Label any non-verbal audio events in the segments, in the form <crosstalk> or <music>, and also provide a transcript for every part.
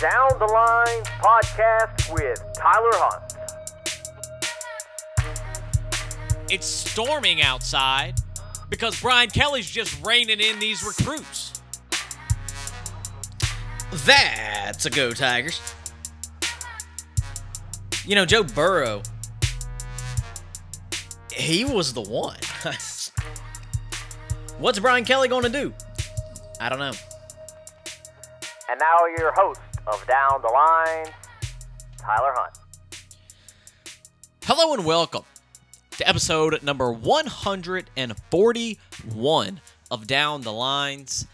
Down the Line podcast with Tyler Hunt. It's storming outside because Brian Kelly's just reining in these recruits. That's a go, Tigers. You know, Joe Burrow, he was the one. <laughs> What's Brian Kelly going to do? I don't know. And now your host of Down the Line, Tyler Hunt. Hello and welcome to episode number 141 of Down the Lines.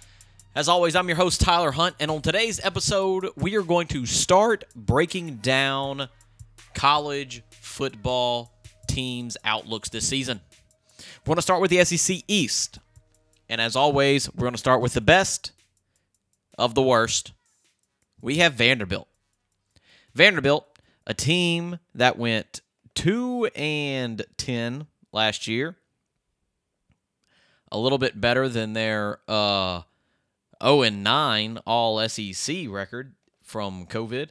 As always, I'm your host, Tyler Hunt, and on today's episode, we are going to start breaking down college football teams' outlooks this season. We're going to start with the SEC East. And as always, we're going to start with the best of the worst. We have Vanderbilt. Vanderbilt, a team that went 2 and 10 last year. A little bit better than their uh 0 and 9 all SEC record from COVID.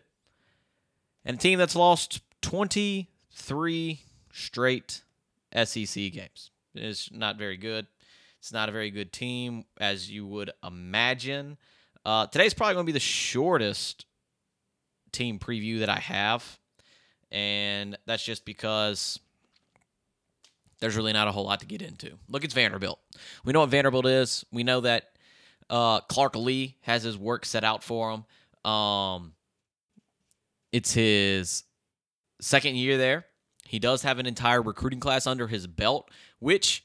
And a team that's lost 23 straight SEC games. It's not very good. It's not a very good team, as you would imagine. Uh, today's probably going to be the shortest team preview that I have. And that's just because there's really not a whole lot to get into. Look, it's Vanderbilt. We know what Vanderbilt is. We know that uh, Clark Lea has his work set out for him. Um, it's his second year there. He does have an entire recruiting class under his belt, which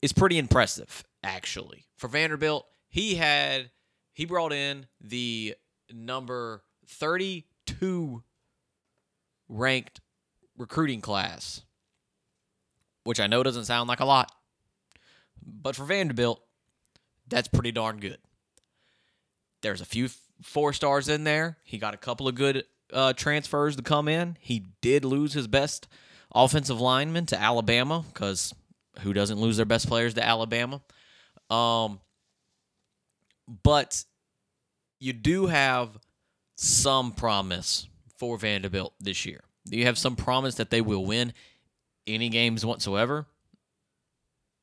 is pretty impressive, actually. For Vanderbilt, he had he brought in the number 32 ranked recruiting class, which I know doesn't sound like a lot, but for Vanderbilt, that's pretty darn good. There's a few four stars in there. He got a couple of good uh, transfers to come in. He did lose his best offensive lineman to Alabama because who doesn't lose their best players to Alabama? Um, but you do have some promise for Vanderbilt this year. Do you have some promise that they will win any games whatsoever?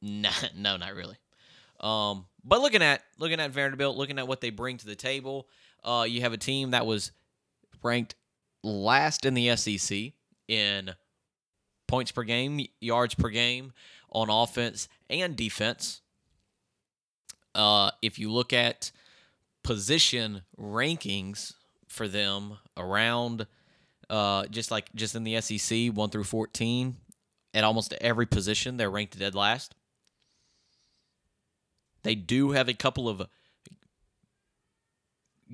Nah, <laughs> no, not really. Um, but looking at looking at Vanderbilt, looking at what they bring to the table, uh, you have a team that was ranked last in the SEC in points per game, yards per game on offense and defense. Uh, if you look at position rankings for them around uh, just like just in the SEC, 1 through 14, at almost every position, they're ranked dead last. They do have a couple of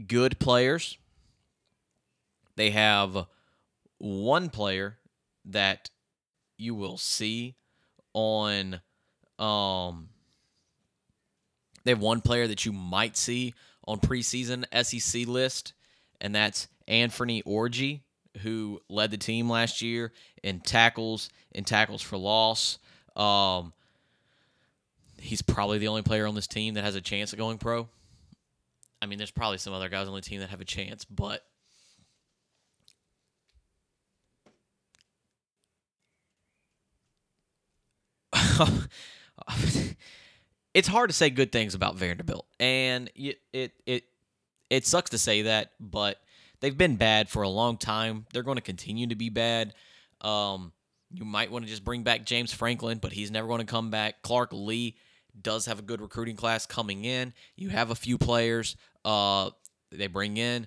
good players. They have one player that you will see on um they have one player that you might see on preseason SEC list, and that's Anthony Orji, who led the team last year in tackles in tackles for loss. Um, he's probably the only player on this team that has a chance of going pro. I mean, there's probably some other guys on the team that have a chance, but it's hard to say good things about Vanderbilt, and it it it it sucks to say that, but they've been bad for a long time. They're going to continue to be bad. Um, you might want to just bring back James Franklin, but he's never going to come back. Clark Lea does have a good recruiting class coming in. You have a few players. Uh, they bring in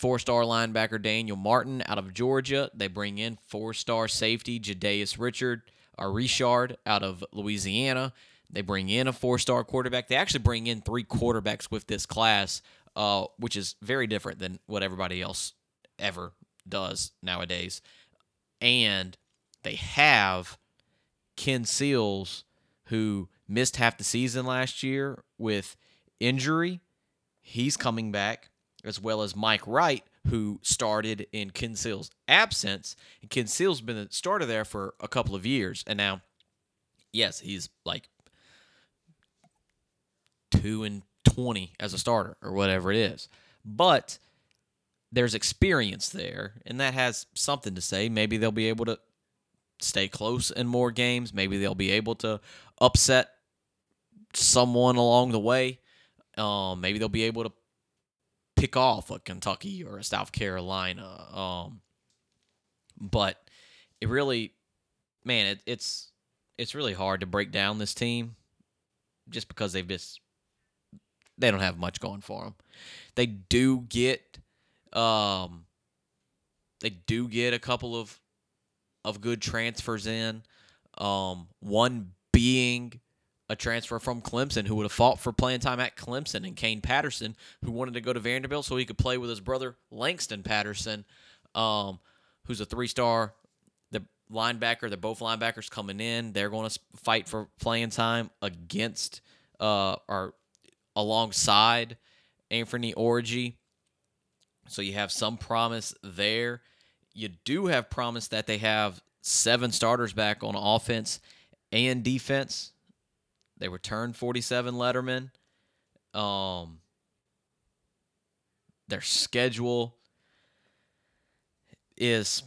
four-star linebacker Daniel Martin out of Georgia. They bring in four-star safety Jadais Richard or Richard out of Louisiana. They bring in a four-star quarterback. They actually bring in three quarterbacks with this class, uh, which is very different than what everybody else ever does nowadays. And they have Ken Seals, who missed half the season last year with injury. He's coming back, as well as Mike Wright, who started in Ken Seals' absence. And Ken Seals' been a starter there for a couple of years. And now, yes, he's like two and 20 as a starter or whatever it is. But there's experience there, and that has something to say. Maybe they'll be able to stay close in more games. Maybe they'll be able to upset someone along the way. Um, maybe they'll be able to pick off a Kentucky or a South Carolina. Um, but it really, man, it, it's it's really hard to break down this team just because they've just they don't have much going for them. They do get um they do get a couple of of good transfers in. Um one being a transfer from Clemson who would have fought for playing time at Clemson and Kane Patterson who wanted to go to Vanderbilt so he could play with his brother Langston Patterson um who's a three-star the linebacker, they're both linebackers coming in. They're going to fight for playing time against uh or alongside Anthony Orji. So you have some promise there. You do have promise that they have seven starters back on offense and defense. They returned 47 Letterman. Um, their schedule is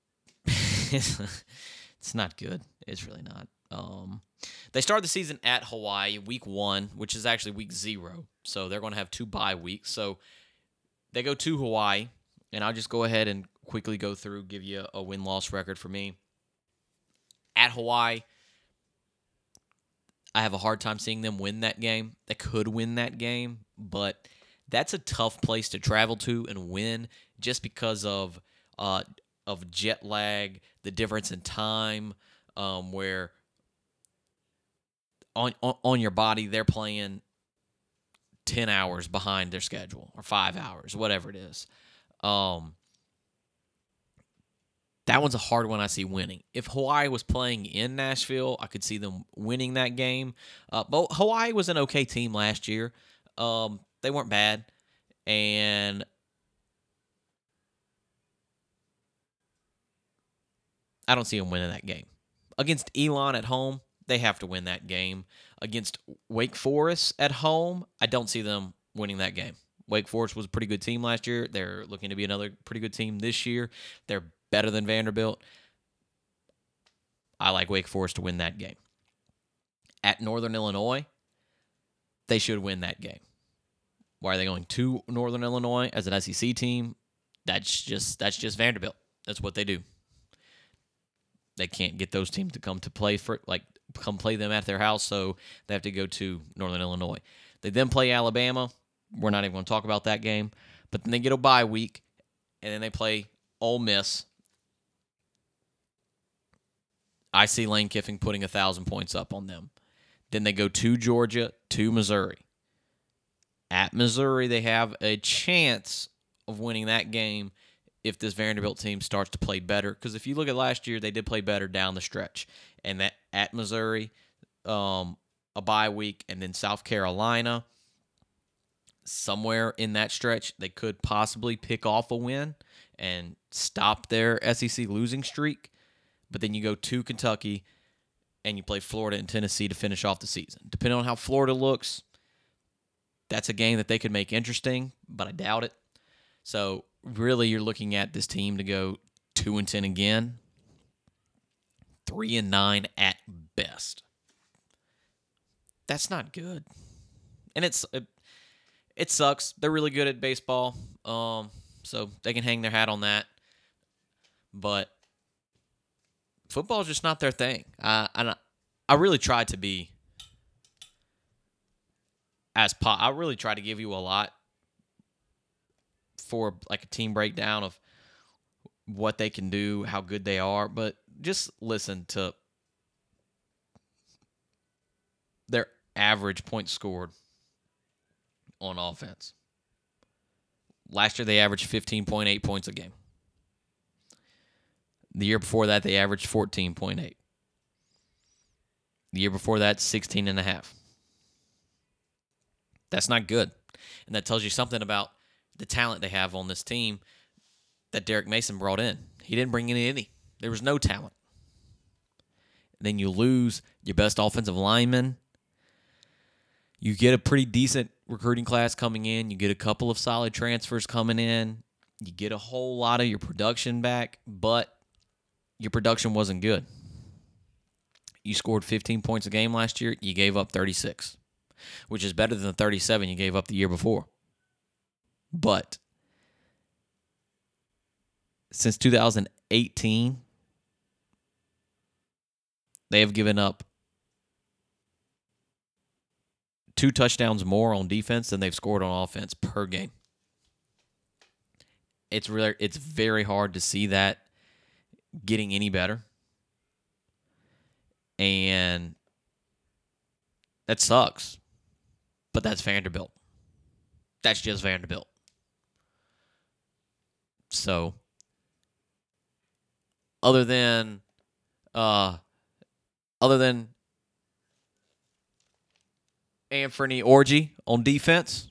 <laughs> it's not good. It's really not. Um, they start the season at Hawaii week one, which is actually week zero. So they're going to have two bye weeks. So they go to Hawaii, and I'll just go ahead and quickly go through, give you a win loss record for me. At Hawaii, I have a hard time seeing them win that game. They could win that game, but that's a tough place to travel to and win just because of uh, of jet lag, the difference in time, um, where on, on on your body they're playing 10 hours behind their schedule or 5 hours whatever it is um that one's a hard one I see winning. If Hawaii was playing in Nashville, I could see them winning that game. Uh, but Hawaii was an okay team last year. Um, they weren't bad, and I don't see them winning that game against Elon at home they have to win that game. Against Wake Forest at home, I don't see them winning that game. Wake Forest was a pretty good team last year. They're looking to be another pretty good team this year. They're better than Vanderbilt. I like Wake Forest to win that game. At Northern Illinois, they should win that game. Why are they going to Northern Illinois as an SEC team? That's just that's just Vanderbilt. That's what they do. They can't get those teams to come to play for like come play them at their house, so they have to go to Northern Illinois. They then play Alabama. We're not even going to talk about that game, but then they get a bye week, and then they play Ole Miss. I see Lane Kiffin putting a thousand points up on them. Then they go to Georgia, to Missouri. At Missouri, they have a chance of winning that game if this Vanderbilt team starts to play better. Because if you look at last year, they did play better down the stretch. And that at Missouri, um, a bye week, and then South Carolina. Somewhere in that stretch, they could possibly pick off a win and stop their SEC losing streak. But then you go to Kentucky and you play Florida and Tennessee to finish off the season. Depending on how Florida looks, that's a game that they could make interesting, but I doubt it. So really you're looking at this team to go two and ten again, three and nine at best. That's not good, and it's it, it sucks. They're really good at baseball, um, so they can hang their hat on that. But football is just not their thing. I I, I really tried to be as po- I really try to give you a lot for like a team breakdown of what they can do, how good they are, but just listen to their average points scored on offense. Last year they averaged 15.8 points a game. The year before that they averaged 14.8. The year before that 16 and a half. That's not good. And that tells you something about the talent they have on this team that Derek Mason brought in. He didn't bring in any. There was no talent. Then you lose your best offensive lineman. You get a pretty decent recruiting class coming in. You get a couple of solid transfers coming in. you get a whole lot of your production back, but your production wasn't good. You scored 15 points a game last year, you gave up 36, which is better than the 37 you gave up the year before. But since 2018, they have given up two touchdowns more on defense than they've scored on offense per game. It's really it's very hard to see that getting any better. And that sucks. But that's Vanderbilt. That's just Vanderbilt. So other than uh other than Anthony Orji on defense.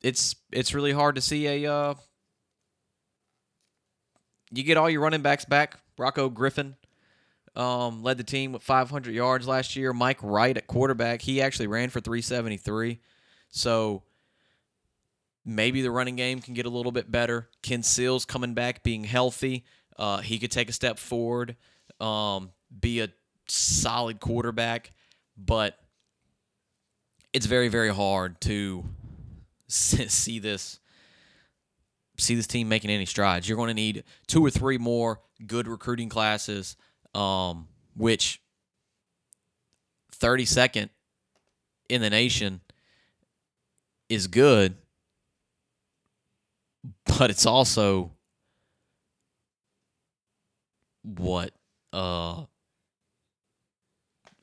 It's it's really hard to see a uh, you get all your running backs back. Rocko Griffin um, led the team with 500 yards last year. Mike Wright at quarterback, he actually ran for 373. So maybe the running game can get a little bit better. Ken Seals coming back, being healthy, uh, he could take a step forward, um, be a solid quarterback, but it's very very hard to <laughs> see this see this team making any strides. You're going to need two or three more good recruiting classes, um, which 32nd in the nation is good, but it's also what uh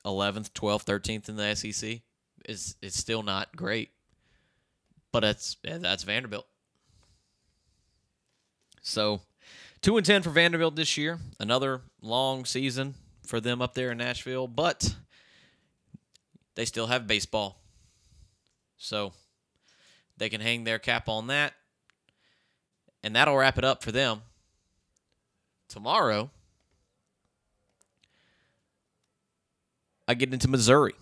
11th, 12th, 13th in the SEC is it's still not great. But that's that's Vanderbilt. So, 2 and 10 for Vanderbilt this year. Another long season for them up there in Nashville, but they still have baseball. So, they can hang their cap on that. And that'll wrap it up for them. Tomorrow, I get into Missouri,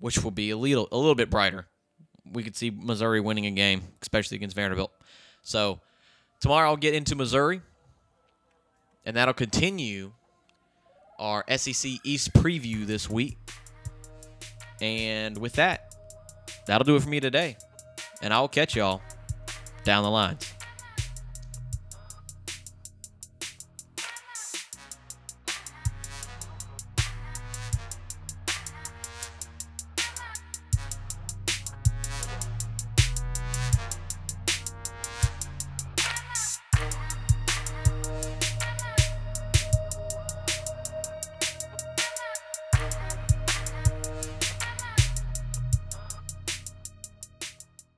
which will be a little a little bit brighter. We could see Missouri winning a game, especially against Vanderbilt. So tomorrow I'll get into Missouri, and that'll continue our SEC East preview this week. And with that, that'll do it for me today. And I'll catch y'all down the lines.